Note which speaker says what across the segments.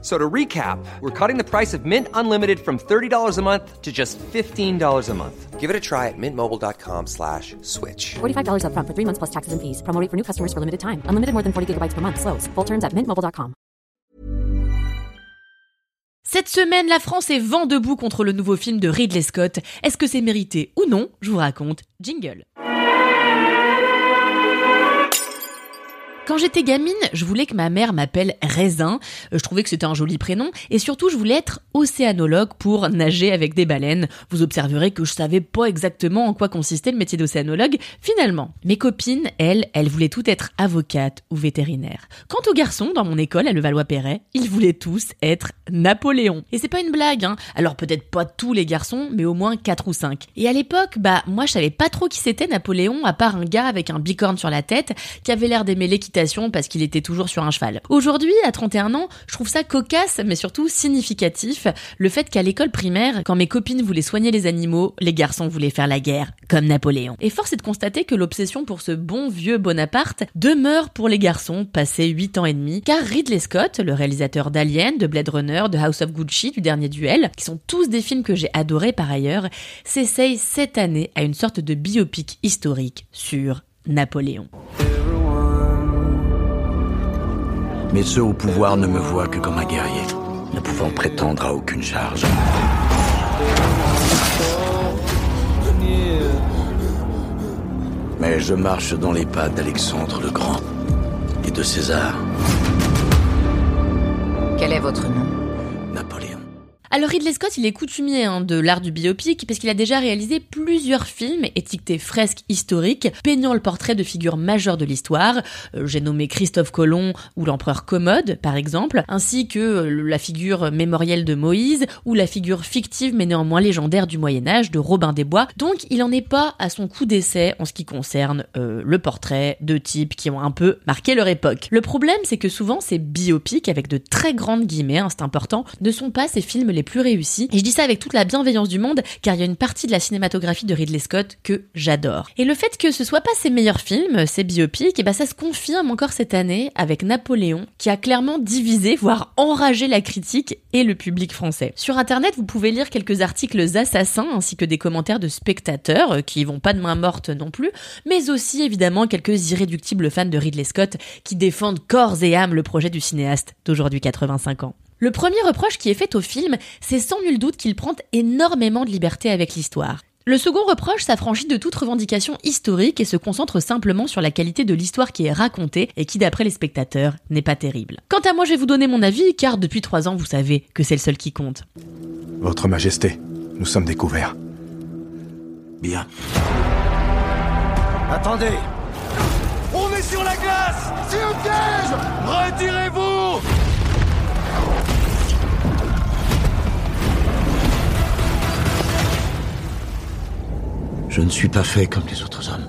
Speaker 1: So to recap, we're cutting the price of Mint Unlimited from $30 a month to just $15 a month.
Speaker 2: Give it a try at mintmobile.com slash switch.
Speaker 3: $45 upfront for three months plus taxes and fees. Promo rate for new customers for limited time. Unlimited more than 40 gigabytes per month. Slows. Full terms at mintmobile.com.
Speaker 4: Cette semaine, la France est vent debout contre le nouveau film de Ridley Scott. Est-ce que c'est mérité ou non? Je vous raconte. Jingle. Quand j'étais gamine, je voulais que ma mère m'appelle Raisin. Euh, Je trouvais que c'était un joli prénom. Et surtout, je voulais être océanologue pour nager avec des baleines. Vous observerez que je savais pas exactement en quoi consistait le métier d'océanologue, finalement. Mes copines, elles, elles voulaient toutes être avocates ou vétérinaires. Quant aux garçons, dans mon école à Levallois-Perret, ils voulaient tous être Napoléon. Et c'est pas une blague, hein. Alors peut-être pas tous les garçons, mais au moins 4 ou 5. Et à l'époque, bah, moi je savais pas trop qui c'était Napoléon, à part un gars avec un bicorne sur la tête, qui avait l'air d'aimer l'équitation parce qu'il était toujours sur un cheval. Aujourd'hui, à 31 ans, je trouve ça cocasse, mais surtout significatif, le fait qu'à l'école primaire, quand mes copines voulaient soigner les animaux, les garçons voulaient faire la guerre, comme Napoléon. Et force est de constater que l'obsession pour ce bon vieux Bonaparte demeure pour les garçons passés 8 ans et demi, car Ridley Scott, le réalisateur d'Alien, de Blade Runner, de House of Gucci, du dernier duel, qui sont tous des films que j'ai adorés par ailleurs, s'essaye cette année à une sorte de biopic historique sur Napoléon.
Speaker 5: Mais ceux au pouvoir ne me voient que comme un guerrier, ne pouvant prétendre à aucune charge. Mais je marche dans les pas d'Alexandre le Grand et de César,
Speaker 6: Quel est votre nom?
Speaker 4: Alors Ridley Scott, il est coutumier hein, de l'art du biopic parce qu'il a déjà réalisé plusieurs films étiquetés fresques historiques, peignant le portrait de figures majeures de l'histoire. Euh, J'ai nommé Christophe Colomb ou l'empereur Commode, par exemple, ainsi que euh, la figure mémorielle de Moïse ou la figure fictive mais néanmoins légendaire du Moyen Âge de Robin des Bois. Donc il en est pas à son coup d'essai en ce qui concerne euh, le portrait de types qui ont un peu marqué leur époque. Le problème, c'est que souvent ces biopics, avec de très grandes guillemets, hein, c'est important, ne sont pas ces films les plus réussis. Et je dis ça avec toute la bienveillance du monde, car il y a une partie de la cinématographie de Ridley Scott que j'adore. Et le fait que ce soit pas ses meilleurs films, ses biopics, et ben ça se confirme encore cette année avec Napoléon, qui a clairement divisé, voire enragé la critique et le public français. Sur internet, vous pouvez lire quelques articles assassins ainsi que des commentaires de spectateurs euh, qui vont pas de main morte non plus, mais aussi évidemment quelques irréductibles fans de Ridley Scott qui défendent corps et âme le projet du cinéaste d'aujourd'hui 85 ans. Le premier reproche qui est fait au film, c'est sans nul doute qu'il prend énormément de liberté avec l'histoire. Le second reproche s'affranchit de toute revendication historique et se concentre simplement sur la qualité de l'histoire qui est racontée et qui, d'après les spectateurs, n'est pas terrible. Quant à moi, je vais vous donner mon avis, car depuis trois ans, vous savez que c'est le seul qui compte.
Speaker 7: Votre Majesté, nous sommes découverts.
Speaker 5: Bien.
Speaker 8: Attendez On est sur la glace C'est un piège Retirez-vous
Speaker 5: Je ne suis pas fait comme les autres hommes.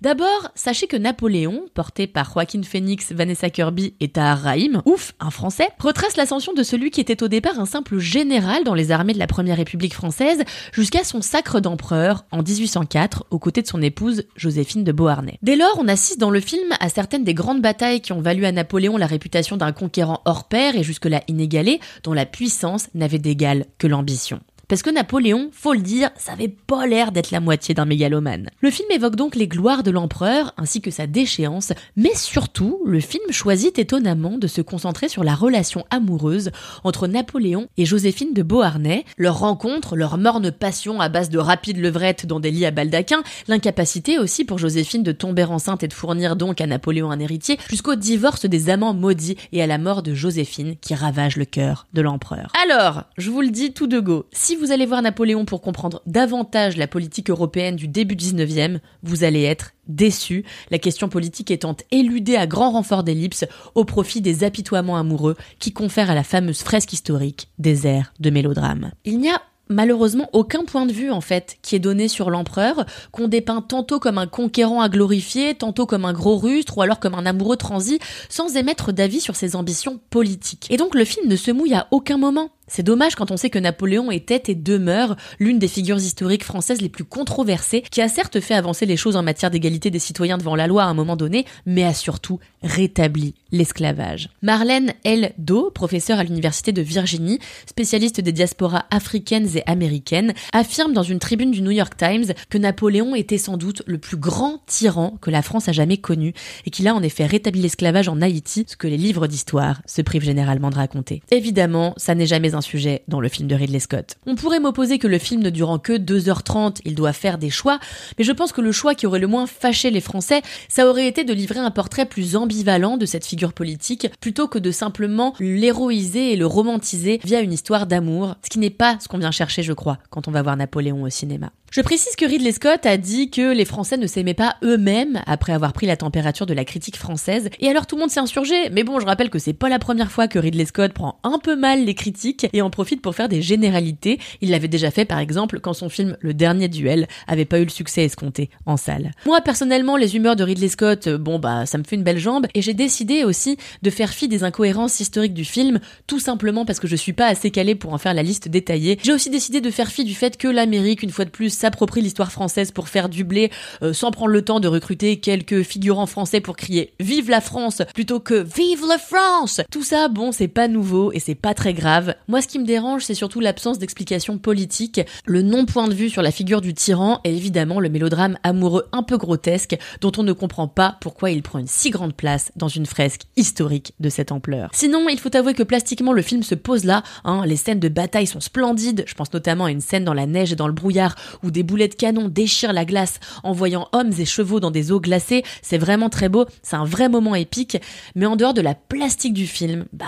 Speaker 4: D'abord, sachez que Napoléon, porté par Joaquin Phoenix, Vanessa Kirby et Tahar Rahim, ouf, un français, retrace l'ascension de celui qui était au départ un simple général dans les armées de la Première République française jusqu'à son sacre d'empereur en 1804 aux côtés de son épouse Joséphine de Beauharnais. Dès lors, on assiste dans le film à certaines des grandes batailles qui ont valu à Napoléon la réputation d'un conquérant hors pair et jusque-là inégalé, dont la puissance n'avait d'égal que l'ambition. Parce que Napoléon, faut le dire, ça avait pas l'air d'être la moitié d'un mégalomane. Le film évoque donc les gloires de l'empereur ainsi que sa déchéance, mais surtout, le film choisit étonnamment de se concentrer sur la relation amoureuse entre Napoléon et Joséphine de Beauharnais, leur rencontre, leur morne passion à base de rapides levrettes dans des lits à baldaquin, l'incapacité aussi pour Joséphine de tomber enceinte et de fournir donc à Napoléon un héritier, jusqu'au divorce des amants maudits et à la mort de Joséphine qui ravage le cœur de l'empereur. Alors, je vous le dis tout de go, si vous allez voir Napoléon pour comprendre davantage la politique européenne du début 19e, vous allez être déçu, la question politique étant éludée à grand renfort d'ellipse au profit des apitoiements amoureux qui confèrent à la fameuse fresque historique des airs de mélodrame. Il n'y a malheureusement aucun point de vue en fait qui est donné sur l'empereur, qu'on dépeint tantôt comme un conquérant à glorifier, tantôt comme un gros rustre ou alors comme un amoureux transi, sans émettre d'avis sur ses ambitions politiques. Et donc le film ne se mouille à aucun moment. C'est dommage quand on sait que Napoléon était et demeure l'une des figures historiques françaises les plus controversées, qui a certes fait avancer les choses en matière d'égalité des citoyens devant la loi à un moment donné, mais a surtout rétabli l'esclavage. Marlène L. Doe, professeure à l'université de Virginie, spécialiste des diasporas africaines et américaines, affirme dans une tribune du New York Times que Napoléon était sans doute le plus grand tyran que la France a jamais connu et qu'il a en effet rétabli l'esclavage en Haïti, ce que les livres d'histoire se privent généralement de raconter. Évidemment, ça n'est jamais sujet dans le film de Ridley Scott. On pourrait m'opposer que le film ne durant que 2h30, il doit faire des choix, mais je pense que le choix qui aurait le moins fâché les Français, ça aurait été de livrer un portrait plus ambivalent de cette figure politique, plutôt que de simplement l'héroïser et le romantiser via une histoire d'amour, ce qui n'est pas ce qu'on vient chercher, je crois, quand on va voir Napoléon au cinéma. Je précise que Ridley Scott a dit que les Français ne s'aimaient pas eux-mêmes après avoir pris la température de la critique française, et alors tout le monde s'est insurgé, mais bon, je rappelle que c'est pas la première fois que Ridley Scott prend un peu mal les critiques et en profite pour faire des généralités. Il l'avait déjà fait par exemple quand son film Le Dernier Duel avait pas eu le succès escompté en salle. Moi personnellement, les humeurs de Ridley Scott, euh, bon bah ça me fait une belle jambe, et j'ai décidé aussi de faire fi des incohérences historiques du film, tout simplement parce que je suis pas assez calée pour en faire la liste détaillée. J'ai aussi décidé de faire fi du fait que l'Amérique, une fois de plus, s'approprie l'histoire française pour faire du blé euh, sans prendre le temps de recruter quelques figurants français pour crier Vive la France plutôt que Vive la France Tout ça, bon, c'est pas nouveau et c'est pas très grave. Moi, ce qui me dérange, c'est surtout l'absence d'explication politique, le non-point de vue sur la figure du tyran et évidemment le mélodrame amoureux un peu grotesque dont on ne comprend pas pourquoi il prend une si grande place dans une fresque historique de cette ampleur. Sinon, il faut avouer que plastiquement le film se pose là, hein, les scènes de bataille sont splendides, je pense notamment à une scène dans la neige et dans le brouillard où des boulettes de canon déchirent la glace en voyant hommes et chevaux dans des eaux glacées. C'est vraiment très beau, c'est un vrai moment épique. Mais en dehors de la plastique du film, bah,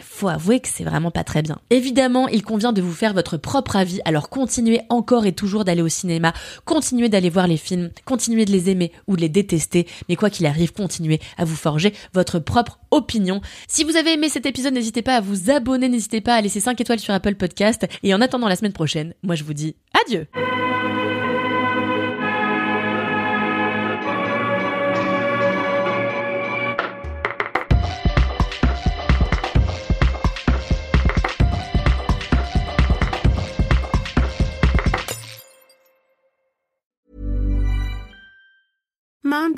Speaker 4: faut avouer que c'est vraiment pas très bien. Évidemment, il convient de vous faire votre propre avis, alors continuez encore et toujours d'aller au cinéma, continuez d'aller voir les films, continuez de les aimer ou de les détester, mais quoi qu'il arrive, continuez à vous forger votre propre opinion. Si vous avez aimé cet épisode, n'hésitez pas à vous abonner, n'hésitez pas à laisser 5 étoiles sur Apple Podcast, et en attendant la semaine prochaine, moi je vous dis adieu